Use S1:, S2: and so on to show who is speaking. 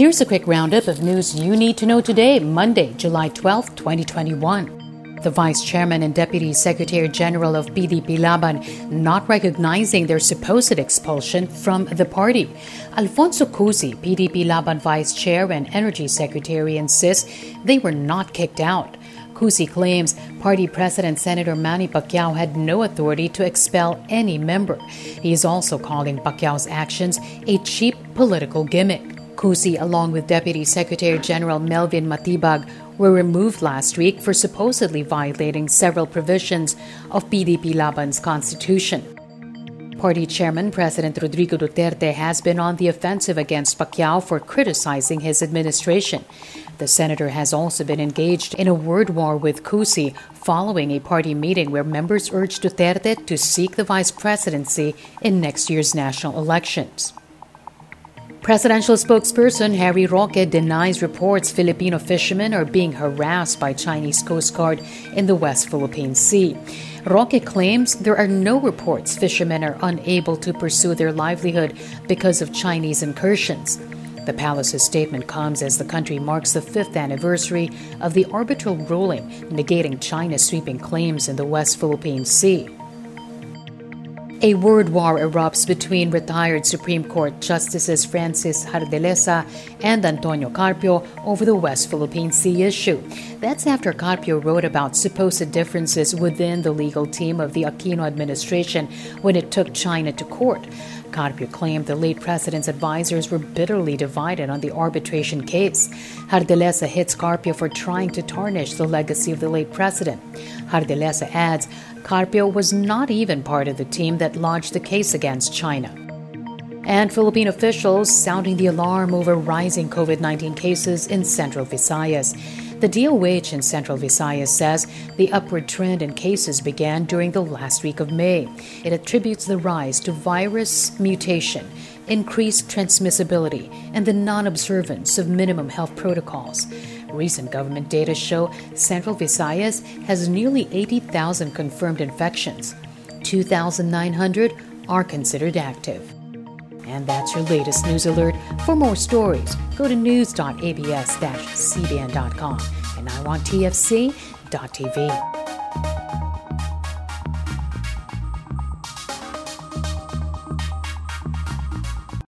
S1: Here's a quick roundup of news you need to know today, Monday, July 12, 2021. The Vice Chairman and Deputy Secretary General of PDP Laban not recognizing their supposed expulsion from the party. Alfonso Cusi, PDP Laban Vice Chair and Energy Secretary, insists they were not kicked out. Cusi claims party president Senator Manny Pacquiao had no authority to expel any member. He is also calling Pacquiao's actions a cheap political gimmick. Cusi, along with Deputy Secretary General Melvin Matibag, were removed last week for supposedly violating several provisions of PDP Laban's constitution. Party chairman President Rodrigo Duterte has been on the offensive against Pacquiao for criticizing his administration. The senator has also been engaged in a word war with Cusi following a party meeting where members urged Duterte to seek the vice presidency in next year's national elections. Presidential spokesperson Harry Roque denies reports Filipino fishermen are being harassed by Chinese Coast Guard in the West Philippine Sea. Roque claims there are no reports fishermen are unable to pursue their livelihood because of Chinese incursions. The palace's statement comes as the country marks the fifth anniversary of the arbitral ruling negating China's sweeping claims in the West Philippine Sea. A word war erupts between retired Supreme Court Justices Francis Jardeleza and Antonio Carpio over the West Philippine Sea issue. That's after Carpio wrote about supposed differences within the legal team of the Aquino administration when it took China to court. Carpio claimed the late president's advisors were bitterly divided on the arbitration case. Jardeleza hits Carpio for trying to tarnish the legacy of the late president. Jardeleza adds Carpio was not even part of the team that lodged the case against China. And Philippine officials sounding the alarm over rising COVID 19 cases in Central Visayas. The DOH in Central Visayas says the upward trend in cases began during the last week of May. It attributes the rise to virus mutation, increased transmissibility, and the non observance of minimum health protocols. Recent government data show Central Visayas has nearly 80,000 confirmed infections. 2,900 are considered active. And that's your latest news alert. For more stories, go to news.abs-cbn.com and I want TFC.tv.